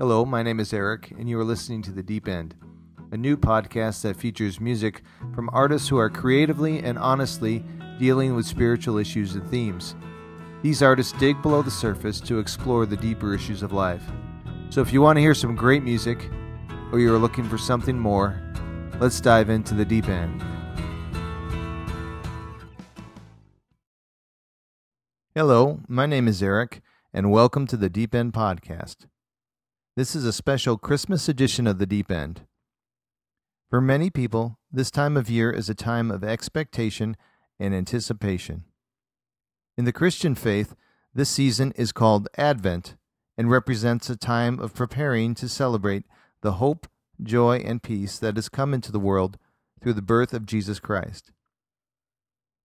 Hello, my name is Eric, and you are listening to The Deep End, a new podcast that features music from artists who are creatively and honestly dealing with spiritual issues and themes. These artists dig below the surface to explore the deeper issues of life. So if you want to hear some great music, or you are looking for something more, let's dive into The Deep End. Hello, my name is Eric, and welcome to the Deep End Podcast. This is a special Christmas edition of the Deep End. For many people, this time of year is a time of expectation and anticipation. In the Christian faith, this season is called Advent and represents a time of preparing to celebrate the hope, joy, and peace that has come into the world through the birth of Jesus Christ.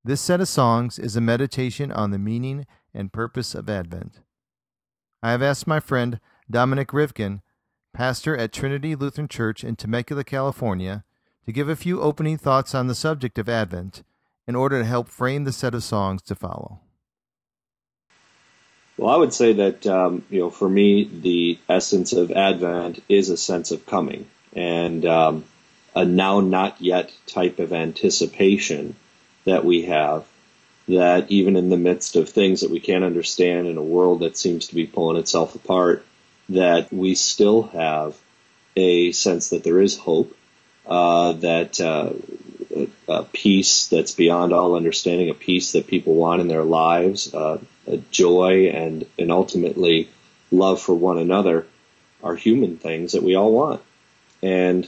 This set of songs is a meditation on the meaning and purpose of Advent. I have asked my friend Dominic Rivkin, pastor at Trinity Lutheran Church in Temecula, California, to give a few opening thoughts on the subject of Advent in order to help frame the set of songs to follow. Well, I would say that um, you know, for me, the essence of Advent is a sense of coming and um, a now not yet type of anticipation that we have. That even in the midst of things that we can't understand in a world that seems to be pulling itself apart, that we still have a sense that there is hope, uh, that uh, a peace that's beyond all understanding, a peace that people want in their lives, uh, a joy, and and ultimately love for one another are human things that we all want. And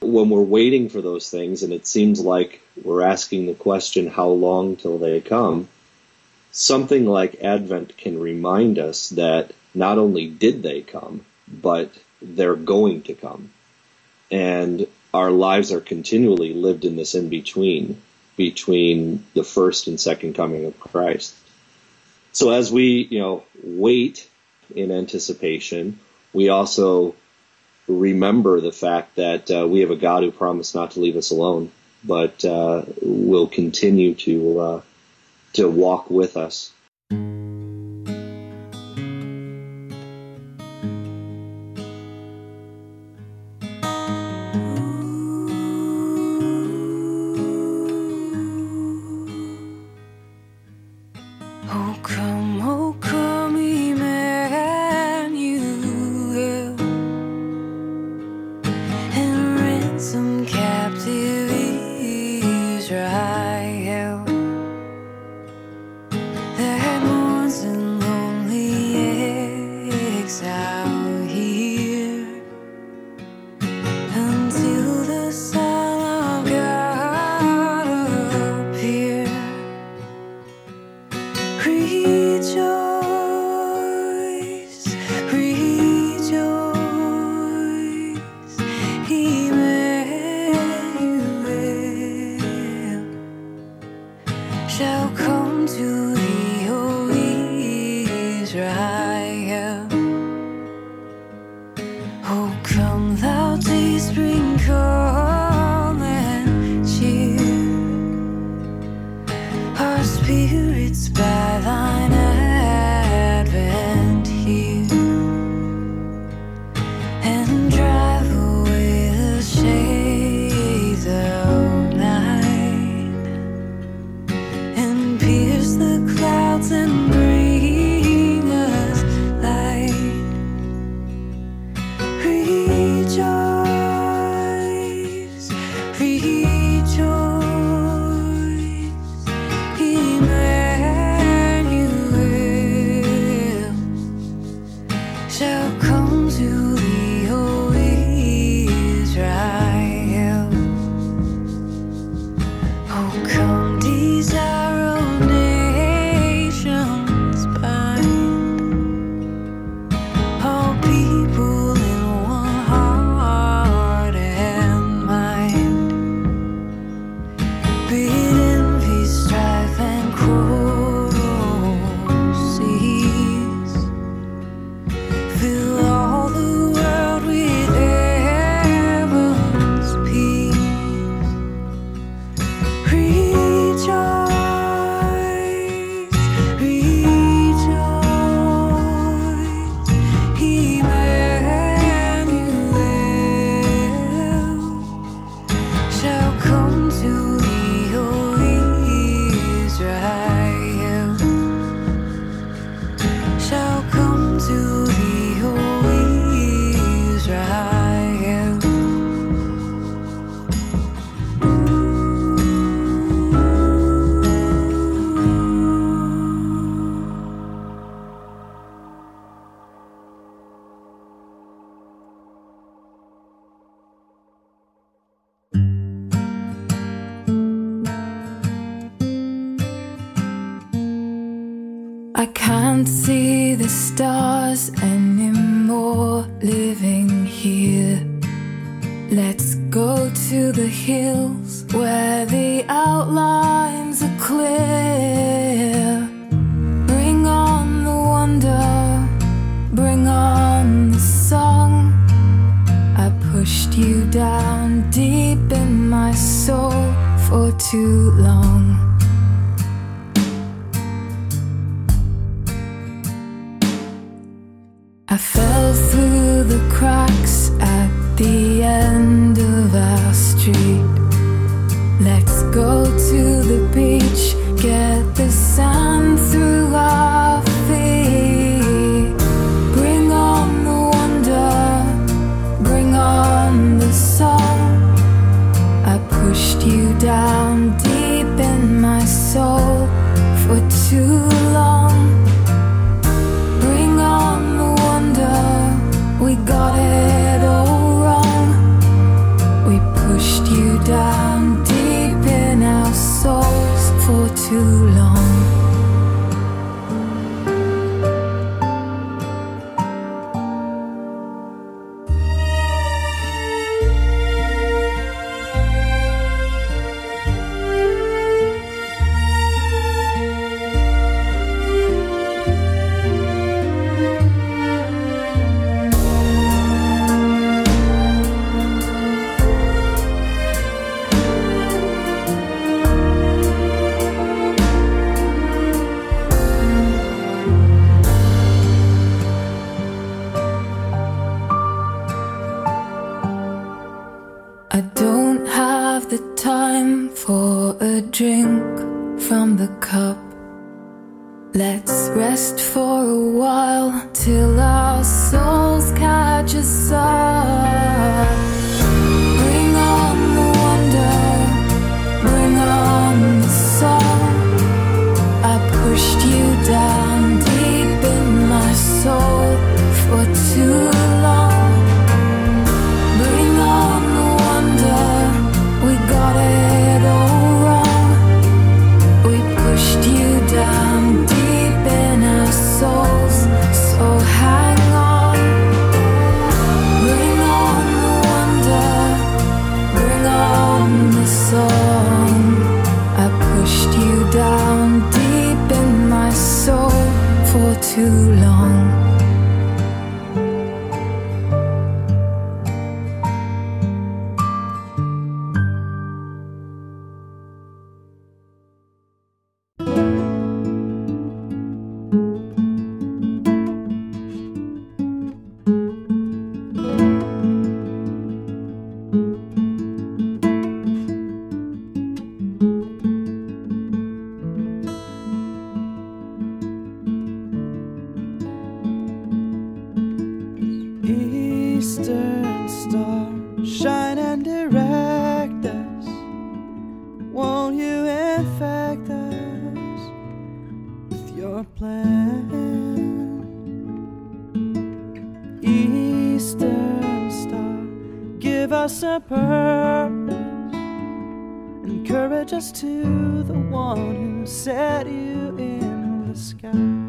when we're waiting for those things, and it seems like we're asking the question, how long till they come? Something like Advent can remind us that not only did they come, but they're going to come. And our lives are continually lived in this in between, between the first and second coming of Christ. So as we, you know, wait in anticipation, we also remember the fact that uh, we have a God who promised not to leave us alone, but uh, will continue to uh, to walk with us Can't see the stars anymore living here. Let's go to the hills where the outlines are clear. Bring on the wonder, bring on the song. I pushed you down deep in my soul for too long. cracks at the end of our street. Let's go to the beach, get the sun through our benefactors with your plan. Eastern Star, give us a purpose, encourage us to the one who set you in the sky.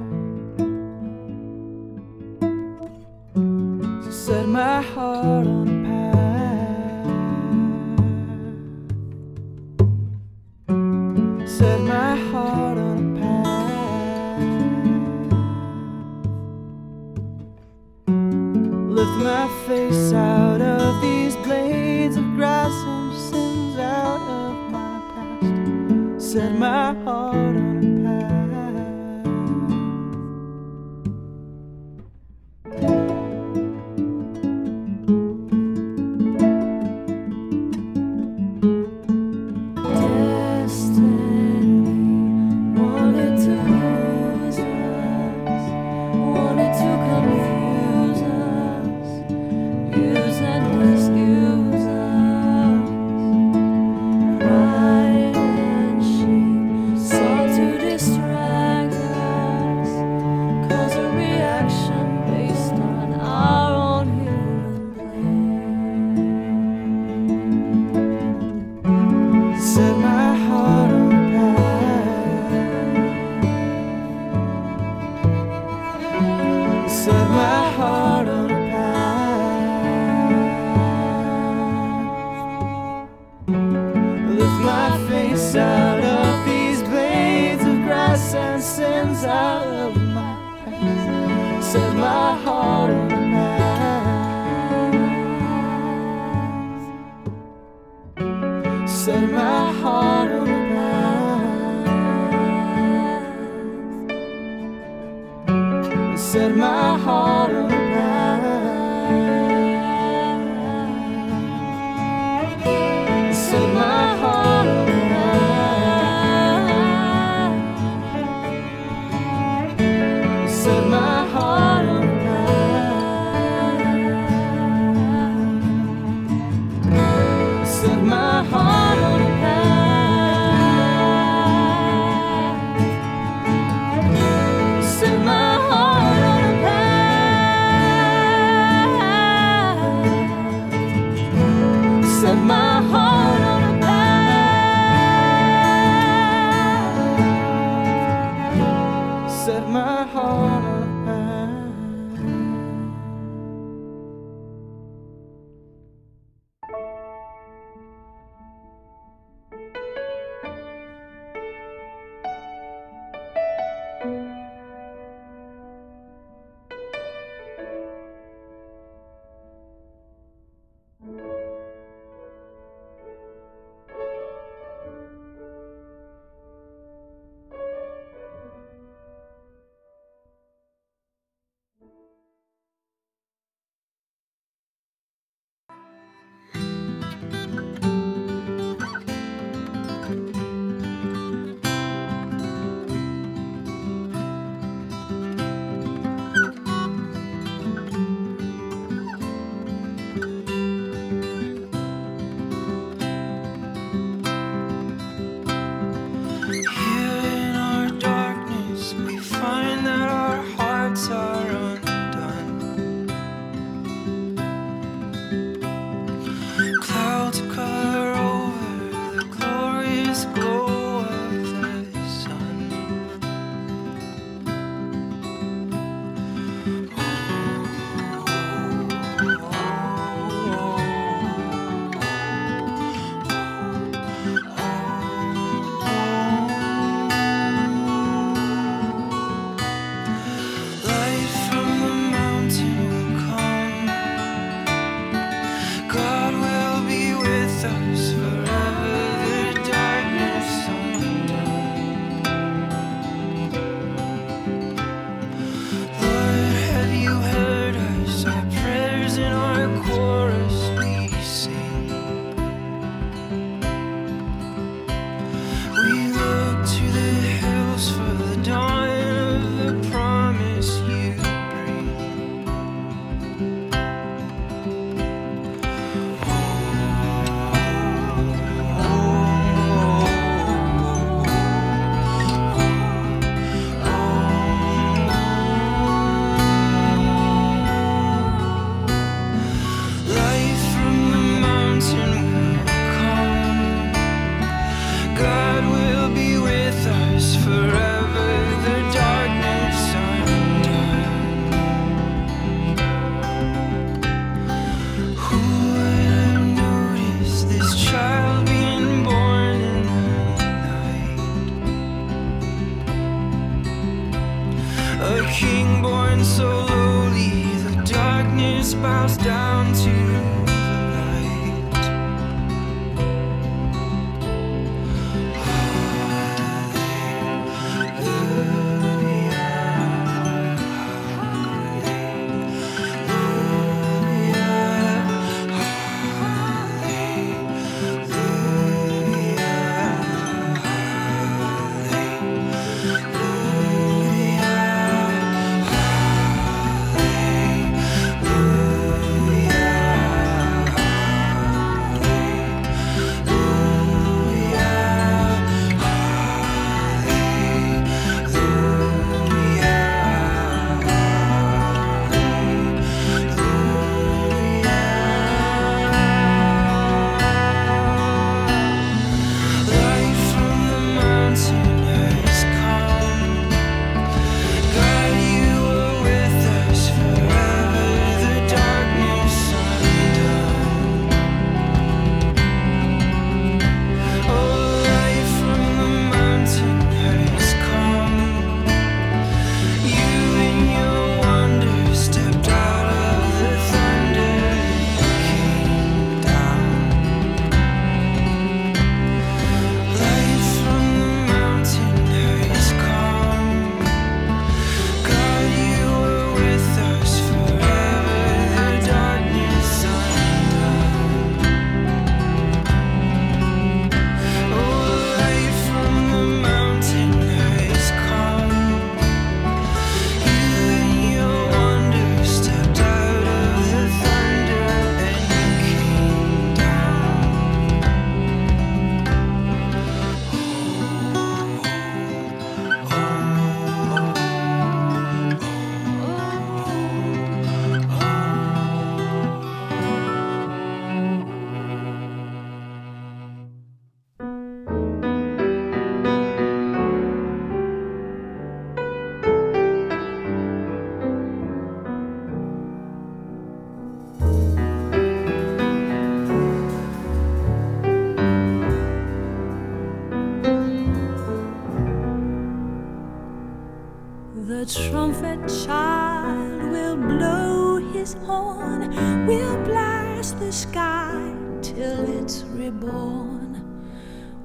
The trumpet child will blow his horn, will blast the sky till it's reborn.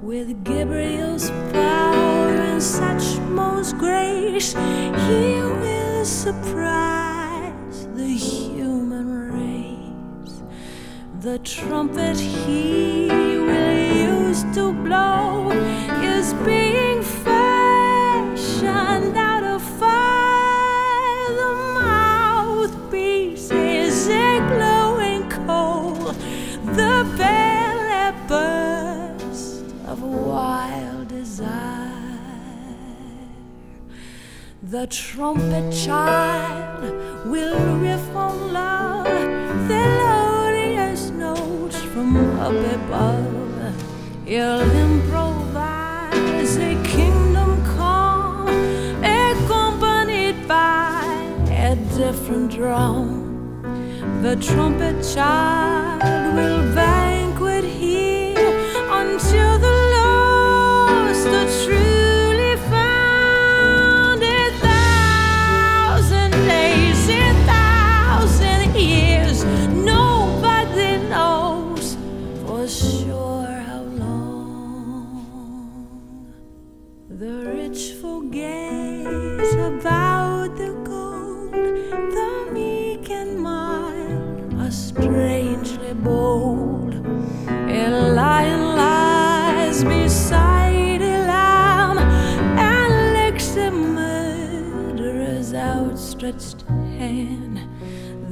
With Gabriel's power and such most grace, he will surprise the human race. The trumpet he The trumpet child will riff on love, melodious notes from up above. He'll improvise a kingdom come, accompanied by a different drum. The trumpet child will banquet here.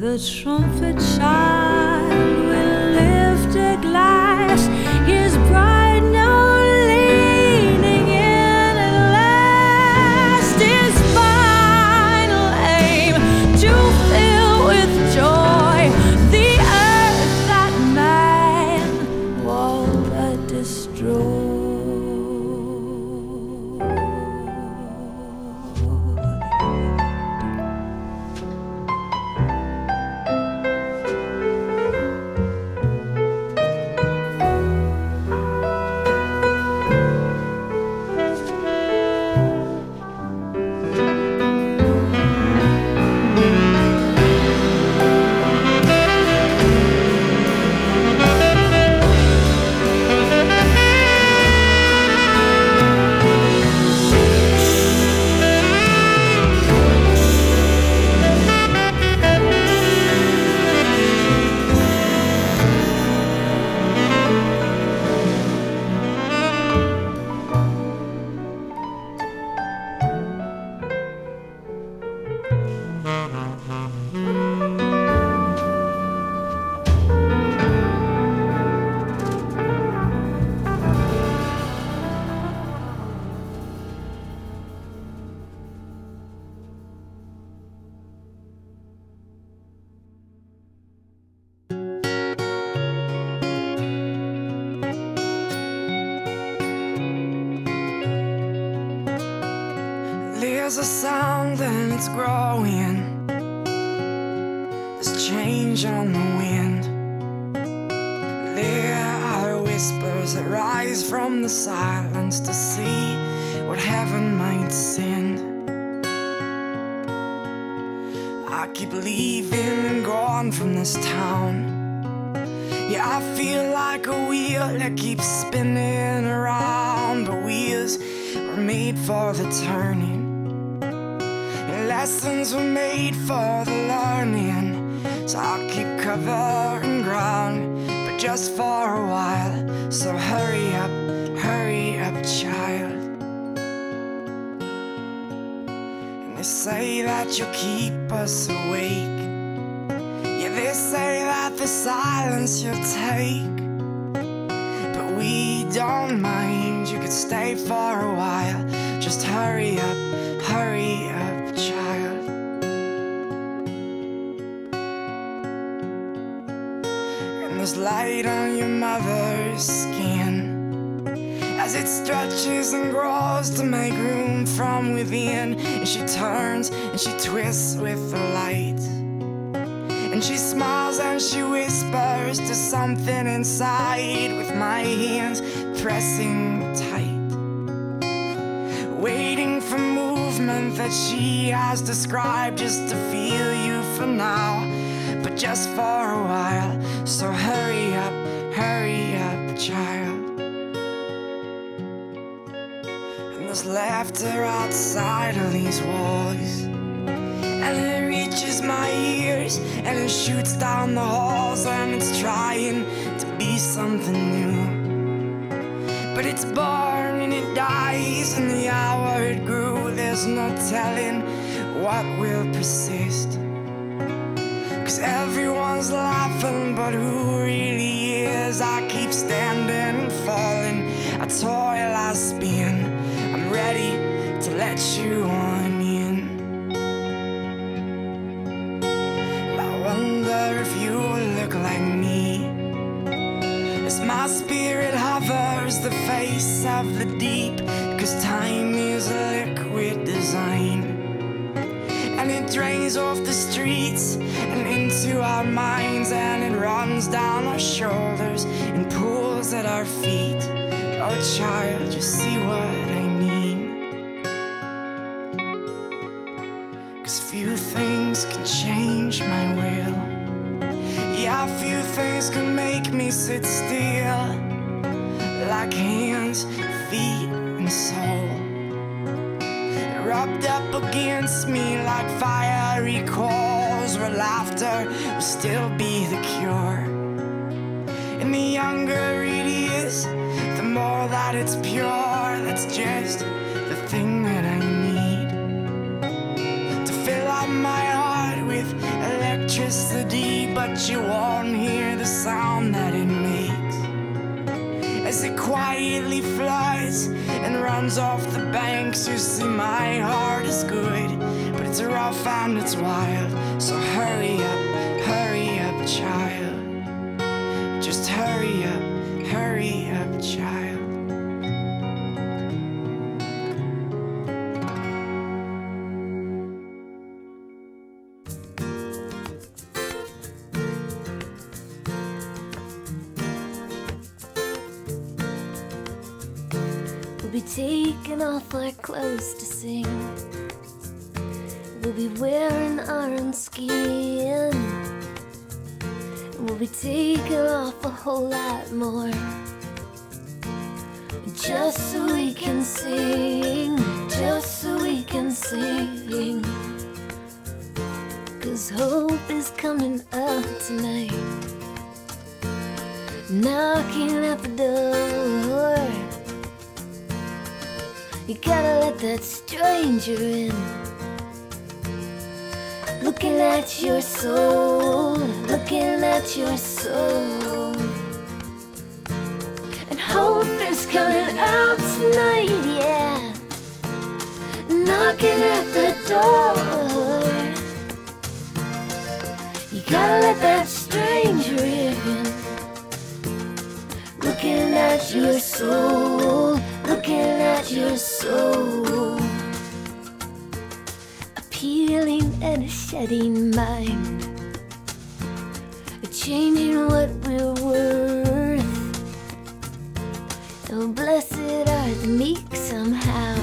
The trumpet child will lift a glass, his bride now leaning in at last. His final aim to fill with joy the earth that man will destroy. There's a sound and it's growing. There's change on the wind. There are whispers that rise from the silence to see what heaven might send. I keep leaving and gone from this town. Yeah, I feel like a wheel that keeps spinning around, but wheels are made for the turning. Lessons were made for the learning. So I'll keep covering ground, but just for a while. So hurry up, hurry up, child. And they say that you'll keep us awake. Yeah, they say that the silence you'll take. But we don't mind, you could stay for a while. Just hurry up, hurry up, child. And there's light on your mother's skin as it stretches and grows to make room from within. And she turns and she twists with the light. And she smiles and she whispers to something inside with my hands pressing tight. Waiting for movement that she has described just to feel you for now, but just for a while. So hurry up, hurry up, child. And there's laughter outside of these walls. And it reaches my ears and it shoots down the halls and it's trying to be something new. But it's born and it dies in the hour it grew. There's no telling what will persist. Cause everyone's laughing, but who really is? I keep standing and falling. I toil, I spin. I'm ready to let you of the deep, cause time is a liquid design. And it drains off the streets and into our minds, and it runs down our shoulders and pools at our feet. Oh, child, you see what I mean? Cause few things can change my will. Yeah, few things can make me sit still, like hands, Rubbed up against me like fiery coals, where laughter will still be the cure. And the younger it is, the more that it's pure. That's just the thing that I need to fill up my heart with electricity, but you won't off the banks. You see, my heart is good, but it's a rough and it's wild. So hurry up, hurry up, child. Clothes to sing. We'll be wearing our own skin. We'll be taking off a whole lot more. Just so we can sing. Just so we can sing. Cause hope is coming up tonight. Knocking at the door. You gotta let that stranger in. Looking at your soul, looking at your soul. And hope is coming out tonight, yeah. Knocking at the door. You gotta let that stranger in. Looking at your soul, looking at your soul. A peeling and a shedding mind. A changing what we're worth. Oh, blessed are the meek somehow.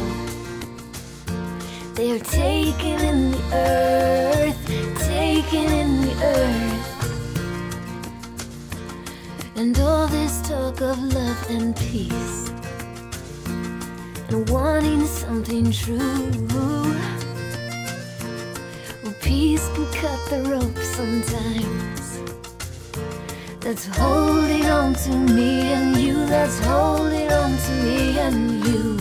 They are taken in the earth, taken in the earth. And all this talk of love and peace and wanting something true. Well, peace can cut the rope sometimes. That's holding on to me and you, that's holding on to me and you.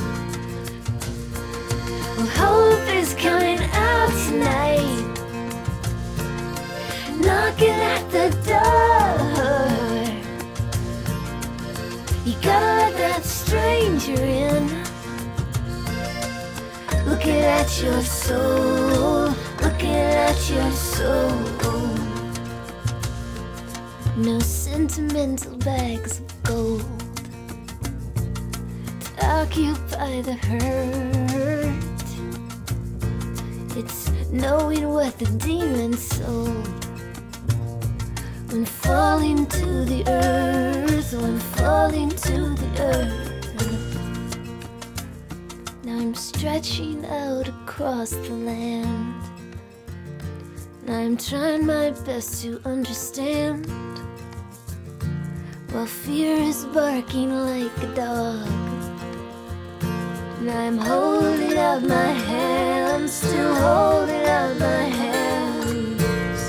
Well, hope is coming out tonight knocking at the door. You let that stranger in. Looking at your soul, looking at your soul. No sentimental bags of gold to occupy the hurt. It's knowing what the demon sold when falling to the earth, when falling to the earth. I'm stretching out across the land. And I'm trying my best to understand. While fear is barking like a dog. And I'm holding out my hands, still holding out my hands.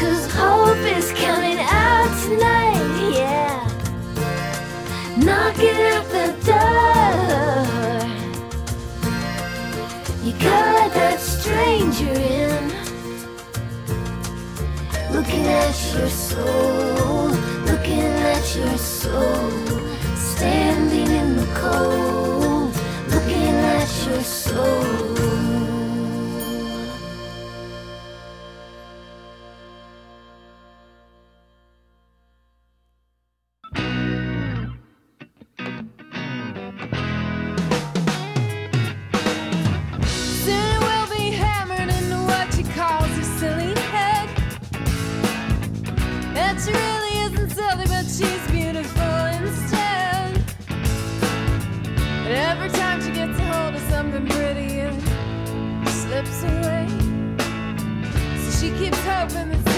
Cause hope is coming out tonight, yeah. Knocking at Let that stranger in. Looking at your soul, looking at your soul. Standing in the cold, looking at your soul. Slips away. So she keeps hoping that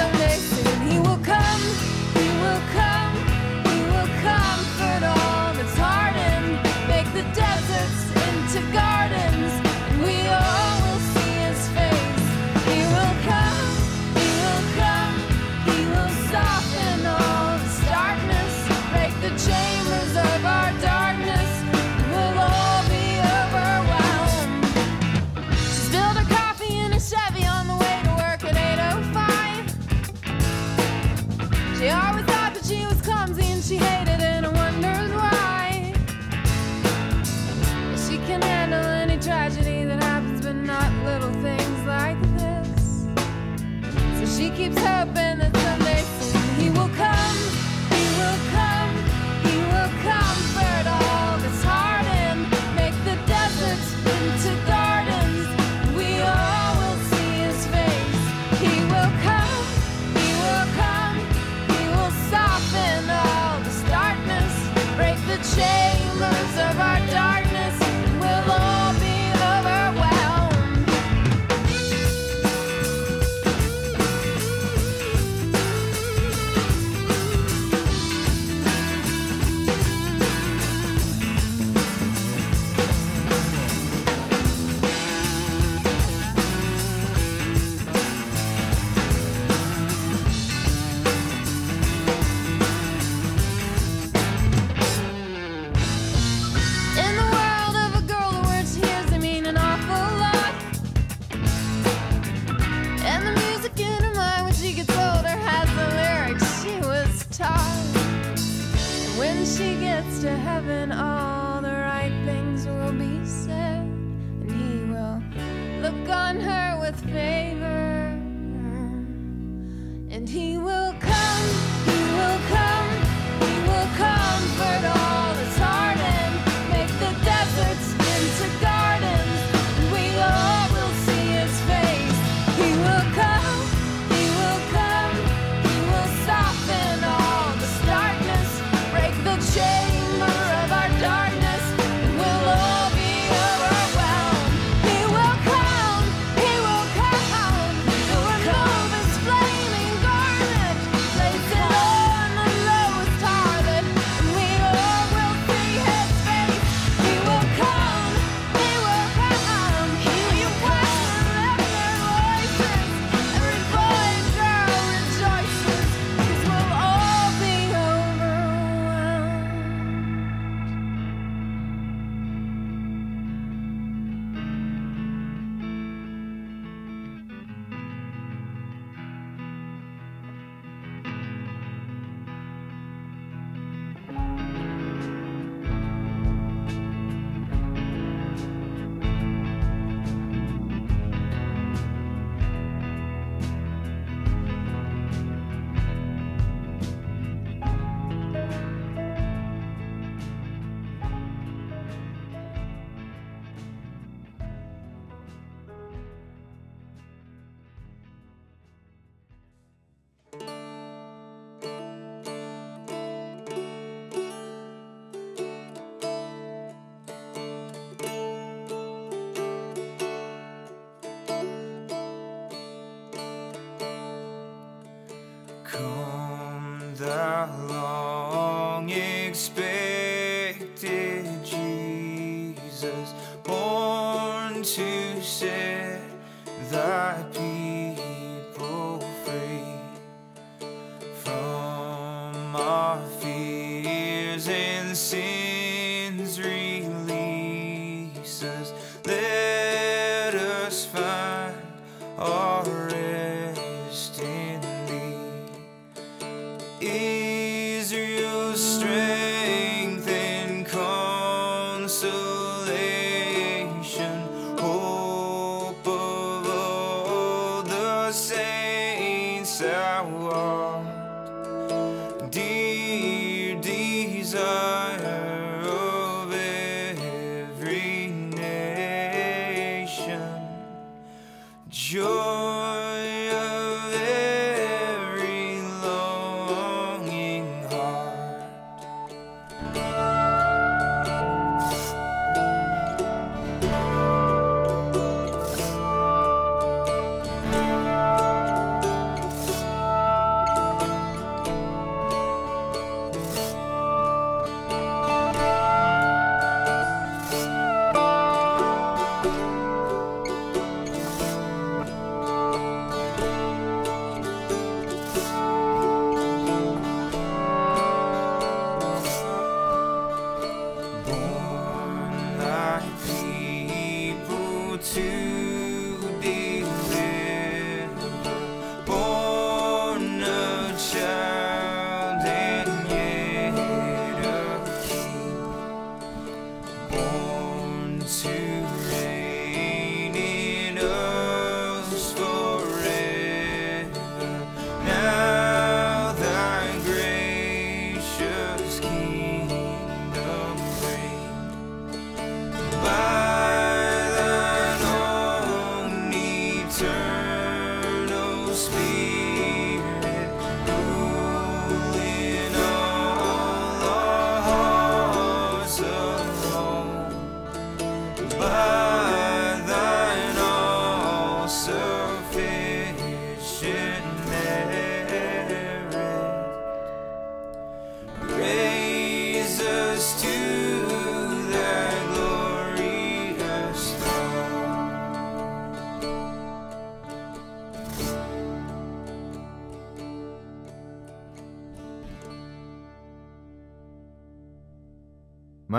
saints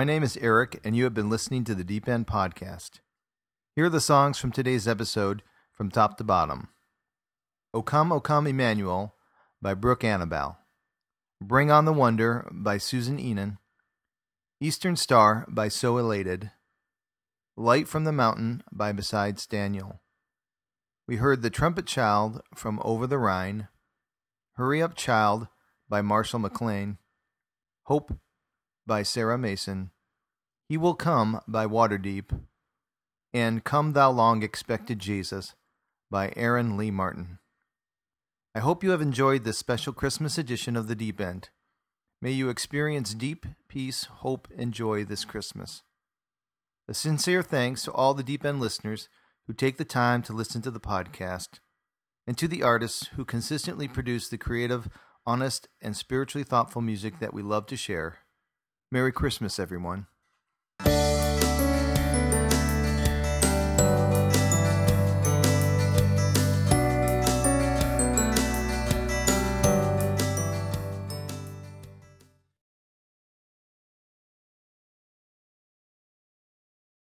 My name is Eric, and you have been listening to the Deep End Podcast. Here are the songs from today's episode from top to bottom. O Come, O Come, Emmanuel by Brooke Annibale, Bring on the Wonder by Susan Enan, Eastern Star by So Elated, Light from the Mountain by Besides Daniel. We heard The Trumpet Child from Over the Rhine, Hurry Up Child by Marshall McLean, Hope by Sarah Masen, He Will Come by Waterdeep, and Come Thou Long Expected Jesus by Aaron Lee Martin. I hope you have enjoyed this special Christmas edition of The Deep End. May you experience deep peace, hope, and joy this Christmas. A sincere thanks to all the Deep End listeners who take the time to listen to the podcast, and to the artists who consistently produce the creative, honest, and spiritually thoughtful music that we love to share. Merry Christmas, everyone. Bye.